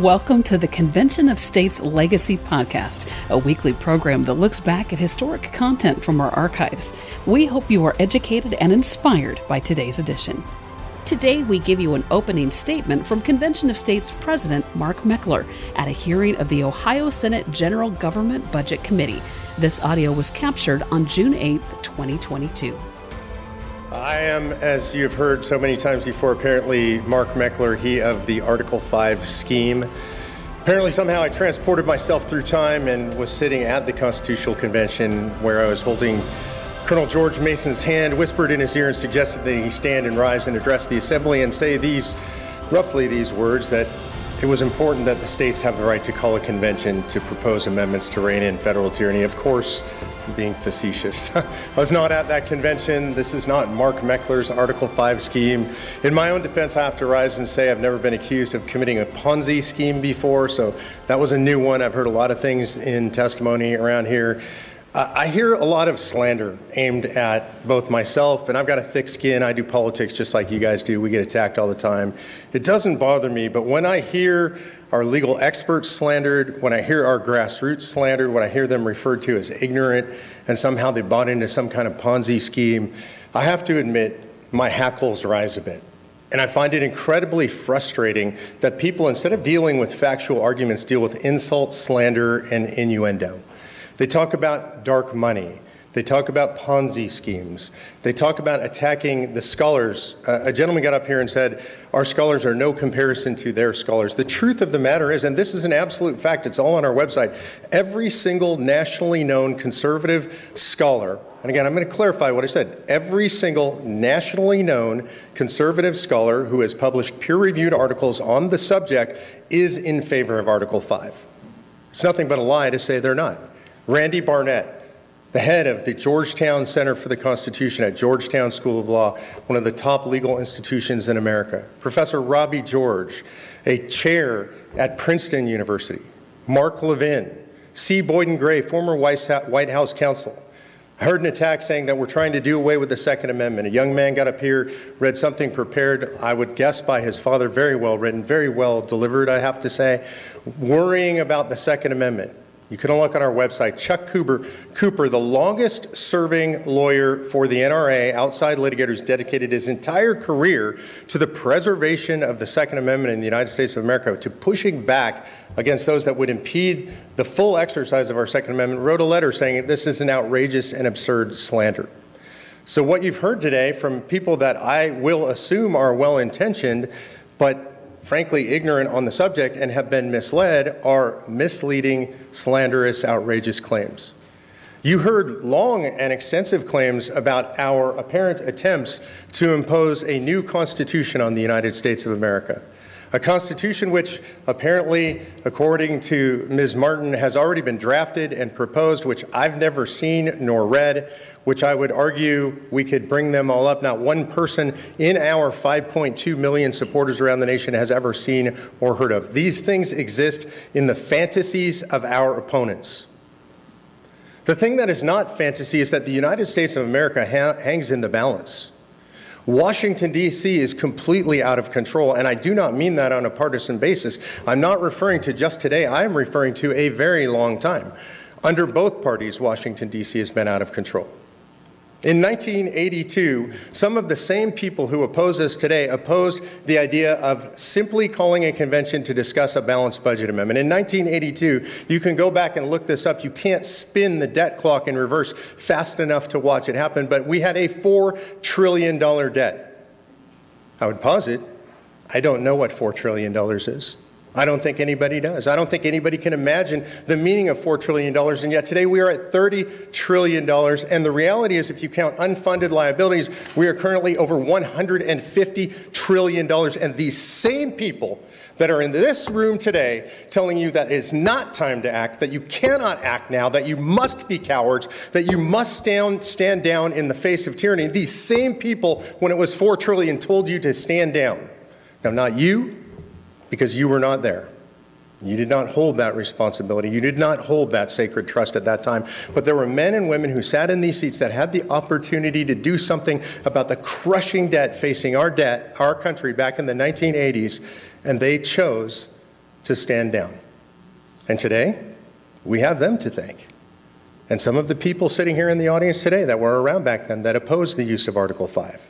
Welcome to the Convention of States Legacy Podcast, a weekly program that looks back at historic content from our archives. We hope you are educated and inspired by today's edition. Today, we give you an opening statement from Convention of States President Mark Meckler at a hearing of the Ohio Senate General Government Budget Committee. This audio was captured on June 8, 2022. I am, as you've heard so many times before, apparently Mark Meckler, he of the Article 5 scheme. Apparently, somehow I transported myself through time and was sitting at the Constitutional Convention where I was holding Colonel George Mason's hand, whispered in his ear, and suggested that he stand and rise and address the Assembly and say these, roughly these words, that it was important that the states have the right to call a convention to propose amendments to rein in federal tyranny. Of course, being facetious. I was not at that convention. This is not Mark Meckler's Article 5 scheme. In my own defense, I have to rise and say I've never been accused of committing a Ponzi scheme before, so that was a new one. I've heard a lot of things in testimony around here. I hear a lot of slander aimed at both myself, and I've got a thick skin. I do politics just like you guys do. We get attacked all the time. It doesn't bother me, but when I hear our legal experts slandered, when I hear our grassroots slandered, when I hear them referred to as ignorant, and somehow they bought into some kind of Ponzi scheme, I have to admit my hackles rise a bit. And I find it incredibly frustrating that people, instead of dealing with factual arguments, deal with insult, slander, and innuendo. They talk about dark money. They talk about Ponzi schemes. They talk about attacking the scholars. Uh, a gentleman got up here and said, Our scholars are no comparison to their scholars. The truth of the matter is, and this is an absolute fact, it's all on our website, every single nationally known conservative scholar, and again, I'm going to clarify what I said, every single nationally known conservative scholar who has published peer reviewed articles on the subject is in favor of Article 5. It's nothing but a lie to say they're not. Randy Barnett, the head of the Georgetown Center for the Constitution at Georgetown School of Law, one of the top legal institutions in America. Professor Robbie George, a chair at Princeton University. Mark Levin, C. Boyden Gray, former White House counsel. I heard an attack saying that we're trying to do away with the Second Amendment. A young man got up here, read something prepared, I would guess by his father, very well written, very well delivered, I have to say, worrying about the Second Amendment. You can look on our website. Chuck Cooper, Cooper, the longest serving lawyer for the NRA, outside litigators, dedicated his entire career to the preservation of the Second Amendment in the United States of America, to pushing back against those that would impede the full exercise of our Second Amendment, wrote a letter saying this is an outrageous and absurd slander. So, what you've heard today from people that I will assume are well intentioned, but frankly ignorant on the subject and have been misled are misleading, slanderous, outrageous claims. You heard long and extensive claims about our apparent attempts to impose a new constitution on the United States of America. A constitution which, apparently, according to Ms. Martin, has already been drafted and proposed, which I've never seen nor read, which I would argue we could bring them all up. Not one person in our 5.2 million supporters around the nation has ever seen or heard of. These things exist in the fantasies of our opponents. The thing that is not fantasy is that the United States of America ha- hangs in the balance. Washington, D.C. is completely out of control, and I do not mean that on a partisan basis. I'm not referring to just today, I am referring to a very long time. Under both parties, Washington, D.C. has been out of control. In 1982, some of the same people who oppose us today opposed the idea of simply calling a convention to discuss a balanced budget amendment. In 1982, you can go back and look this up. You can't spin the debt clock in reverse fast enough to watch it happen, but we had a $4 trillion debt. I would posit, I don't know what $4 trillion is. I don't think anybody does. I don't think anybody can imagine the meaning of $4 trillion. And yet today we are at $30 trillion. And the reality is, if you count unfunded liabilities, we are currently over $150 trillion. And these same people that are in this room today telling you that it is not time to act, that you cannot act now, that you must be cowards, that you must stand, stand down in the face of tyranny. These same people, when it was 4 trillion, told you to stand down. Now, not you, because you were not there. You did not hold that responsibility. You did not hold that sacred trust at that time. But there were men and women who sat in these seats that had the opportunity to do something about the crushing debt facing our debt, our country back in the 1980s, and they chose to stand down. And today, we have them to thank. And some of the people sitting here in the audience today that were around back then that opposed the use of Article 5.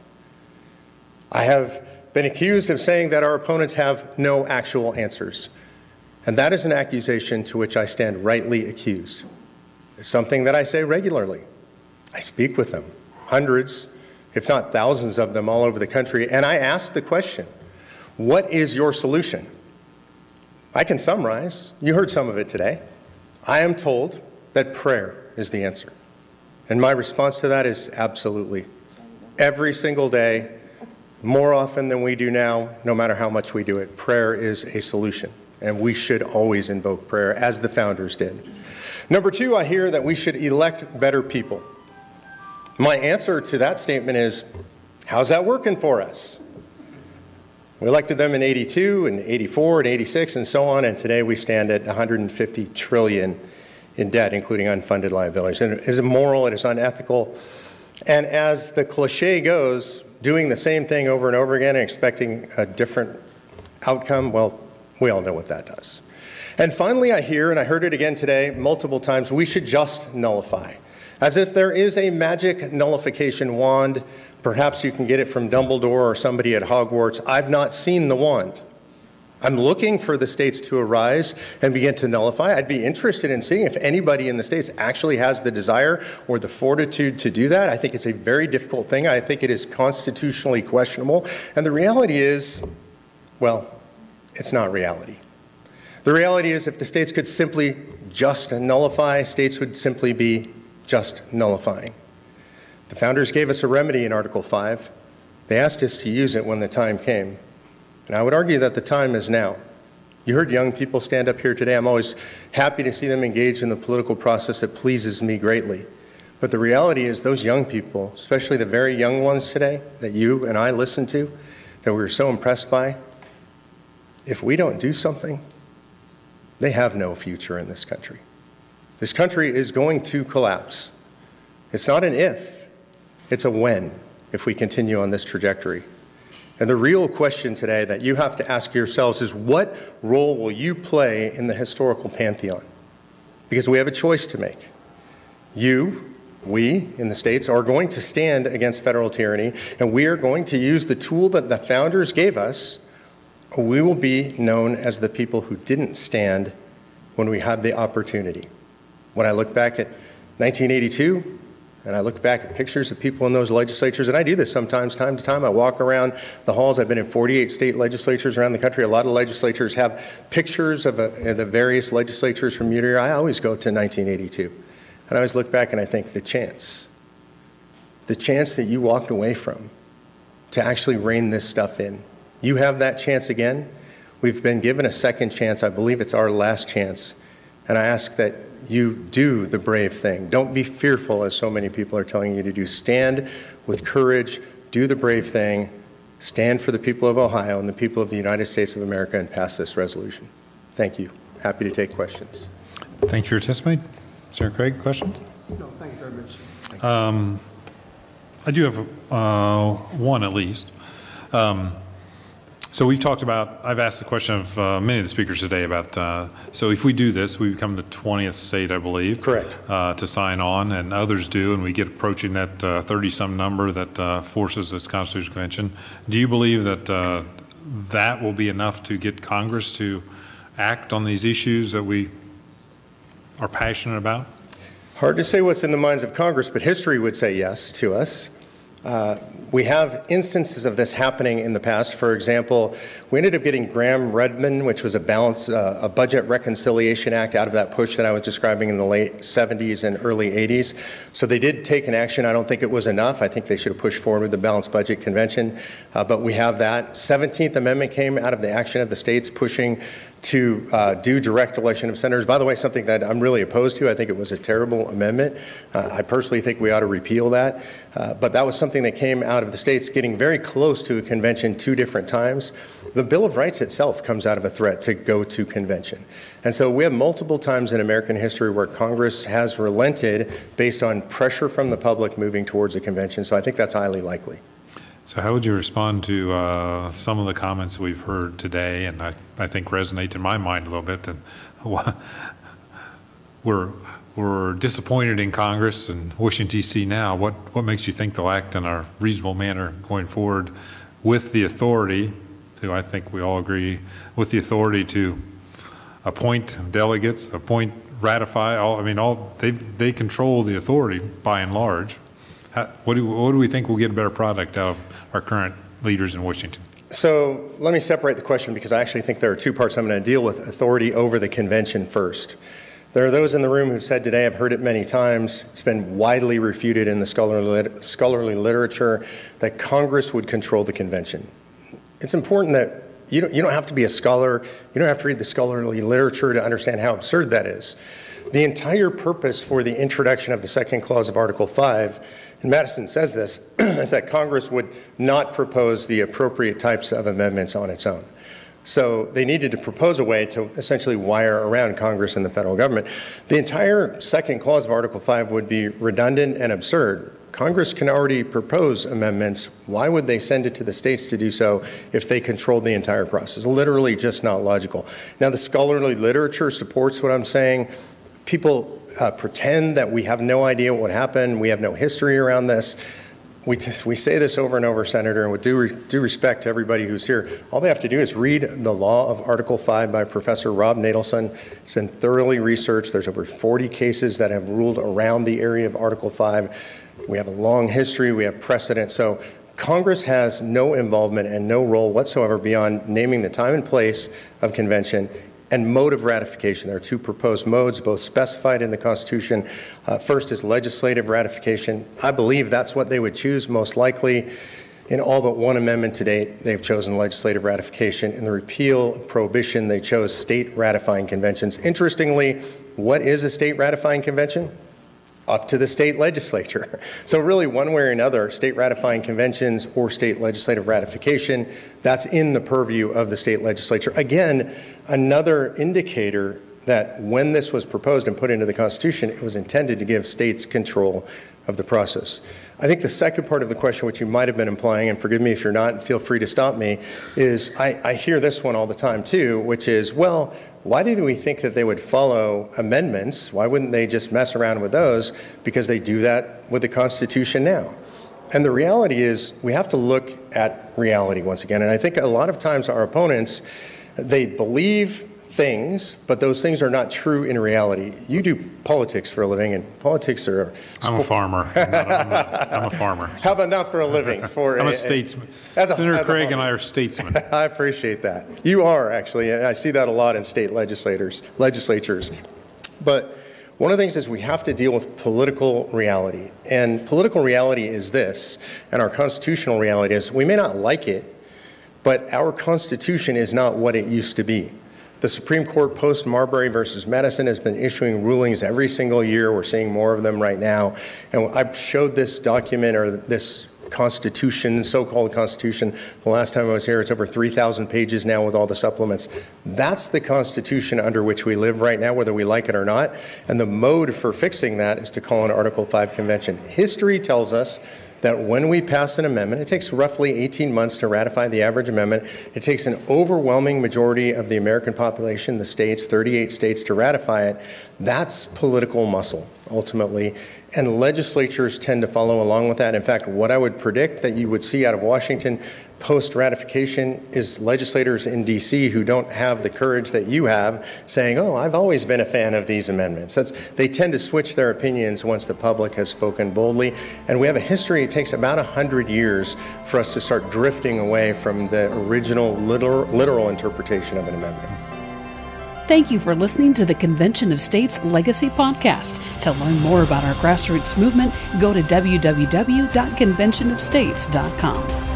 I have been accused of saying that our opponents have no actual answers. And that is an accusation to which I stand rightly accused. It's something that I say regularly. I speak with them, hundreds, if not thousands of them all over the country, and I ask the question what is your solution? I can summarize. You heard some of it today. I am told that prayer is the answer. And my response to that is absolutely. Every single day, more often than we do now, no matter how much we do it, prayer is a solution. And we should always invoke prayer, as the founders did. Number two, I hear that we should elect better people. My answer to that statement is how's that working for us? We elected them in 82 and 84 and 86 and so on, and today we stand at 150 trillion in debt, including unfunded liabilities. And it is immoral, it is unethical. And as the cliche goes, doing the same thing over and over again and expecting a different outcome, well, we all know what that does. And finally, I hear, and I heard it again today multiple times, we should just nullify. As if there is a magic nullification wand. Perhaps you can get it from Dumbledore or somebody at Hogwarts. I've not seen the wand. I'm looking for the states to arise and begin to nullify. I'd be interested in seeing if anybody in the states actually has the desire or the fortitude to do that. I think it's a very difficult thing. I think it is constitutionally questionable. And the reality is, well, it's not reality. The reality is, if the states could simply just nullify, states would simply be just nullifying. The founders gave us a remedy in Article 5. They asked us to use it when the time came. And I would argue that the time is now. You heard young people stand up here today. I'm always happy to see them engaged in the political process. It pleases me greatly. But the reality is, those young people, especially the very young ones today that you and I listen to, that we were so impressed by, if we don't do something, they have no future in this country. This country is going to collapse. It's not an if, it's a when if we continue on this trajectory. And the real question today that you have to ask yourselves is what role will you play in the historical pantheon? Because we have a choice to make. You, we in the States, are going to stand against federal tyranny, and we are going to use the tool that the founders gave us, or we will be known as the people who didn't stand when we had the opportunity. When I look back at 1982, and I look back at pictures of people in those legislatures, and I do this sometimes, time to time. I walk around the halls. I've been in 48 state legislatures around the country. A lot of legislatures have pictures of, a, of the various legislatures from year to year. I always go to 1982. And I always look back and I think the chance, the chance that you walked away from to actually rein this stuff in. You have that chance again. We've been given a second chance. I believe it's our last chance. And I ask that you do the brave thing. Don't be fearful, as so many people are telling you to do. Stand with courage, do the brave thing, stand for the people of Ohio and the people of the United States of America, and pass this resolution. Thank you. Happy to take questions. Thank you for your testimony. Senator Craig, questions? No, thank you very much. Um, I do have uh, one at least. Um, so we've talked about, I've asked the question of uh, many of the speakers today about, uh, so if we do this, we become the 20th state, I believe. Correct. Uh, to sign on, and others do, and we get approaching that 30-some number that uh, forces this Constitutional Convention. Do you believe that uh, that will be enough to get Congress to act on these issues that we are passionate about? Hard to say what's in the minds of Congress, but history would say yes to us. Uh, we have instances of this happening in the past. For example, we ended up getting Gramm-Rudman, which was a balance, uh, a budget reconciliation act out of that push that I was describing in the late 70s and early 80s. So they did take an action. I don't think it was enough. I think they should have pushed forward with the Balanced Budget Convention, uh, but we have that. 17th Amendment came out of the action of the states pushing to uh, do direct election of senators. By the way, something that I'm really opposed to. I think it was a terrible amendment. Uh, I personally think we ought to repeal that. Uh, but that was something that came out of the states getting very close to a convention two different times. The Bill of Rights itself comes out of a threat to go to convention. And so we have multiple times in American history where Congress has relented based on pressure from the public moving towards a convention. So I think that's highly likely. So, how would you respond to uh, some of the comments we've heard today, and I, I think resonate in my mind a little bit? And we're we're disappointed in Congress and Washington D.C. now. What what makes you think they'll act in a reasonable manner going forward, with the authority to I think we all agree with the authority to appoint delegates, appoint, ratify. All I mean, all they they control the authority by and large. How, what do what do we think will get a better product out of our current leaders in Washington? So let me separate the question because I actually think there are two parts I'm going to deal with authority over the convention first. There are those in the room who've said today, I've heard it many times, it's been widely refuted in the scholarly, scholarly literature that Congress would control the convention. It's important that you don't, you don't have to be a scholar, you don't have to read the scholarly literature to understand how absurd that is. The entire purpose for the introduction of the second clause of Article 5 and Madison says this, is that Congress would not propose the appropriate types of amendments on its own. So they needed to propose a way to essentially wire around Congress and the federal government. The entire second clause of Article 5 would be redundant and absurd. Congress can already propose amendments. Why would they send it to the states to do so if they controlled the entire process? Literally just not logical. Now, the scholarly literature supports what I'm saying people uh, pretend that we have no idea what happened, we have no history around this. We, we say this over and over, Senator, and with due, re- due respect to everybody who's here, all they have to do is read the law of Article 5 by Professor Rob Natelson. It's been thoroughly researched. There's over 40 cases that have ruled around the area of Article 5. We have a long history, we have precedent. So Congress has no involvement and no role whatsoever beyond naming the time and place of convention and mode of ratification. There are two proposed modes, both specified in the Constitution. Uh, first is legislative ratification. I believe that's what they would choose most likely. In all but one amendment to date, they've chosen legislative ratification. In the repeal prohibition, they chose state ratifying conventions. Interestingly, what is a state ratifying convention? Up to the state legislature. So, really, one way or another, state ratifying conventions or state legislative ratification, that's in the purview of the state legislature. Again, another indicator that when this was proposed and put into the Constitution, it was intended to give states control of the process. I think the second part of the question, which you might have been implying, and forgive me if you're not, feel free to stop me, is I, I hear this one all the time too, which is, well, why do we think that they would follow amendments? Why wouldn't they just mess around with those? Because they do that with the Constitution now. And the reality is, we have to look at reality once again. And I think a lot of times our opponents, they believe things, but those things are not true in reality. You do politics for a living, and politics are. I'm a farmer. I'm, not, I'm, not, I'm a farmer. How about not for a living? For I'm a, a statesman. A, Senator Craig and I are statesmen. I appreciate that. You are actually. I see that a lot in state legislators, legislatures. But one of the things is we have to deal with political reality, and political reality is this, and our constitutional reality is we may not like it, but our Constitution is not what it used to be. The Supreme Court post Marbury versus Madison has been issuing rulings every single year. We're seeing more of them right now. And I showed this document or this Constitution, so called Constitution, the last time I was here. It's over 3,000 pages now with all the supplements. That's the Constitution under which we live right now, whether we like it or not. And the mode for fixing that is to call an Article 5 convention. History tells us that when we pass an amendment, it takes roughly 18 months to ratify the average amendment. It takes an overwhelming majority of the American population, the states, 38 states, to ratify it. That's political muscle, ultimately. And legislatures tend to follow along with that. In fact, what I would predict that you would see out of Washington post ratification is legislators in D.C. who don't have the courage that you have saying, oh, I've always been a fan of these amendments. That's, they tend to switch their opinions once the public has spoken boldly. And we have a history, it takes about 100 years for us to start drifting away from the original literal, literal interpretation of an amendment. Thank you for listening to the Convention of States Legacy Podcast. To learn more about our grassroots movement, go to www.conventionofstates.com.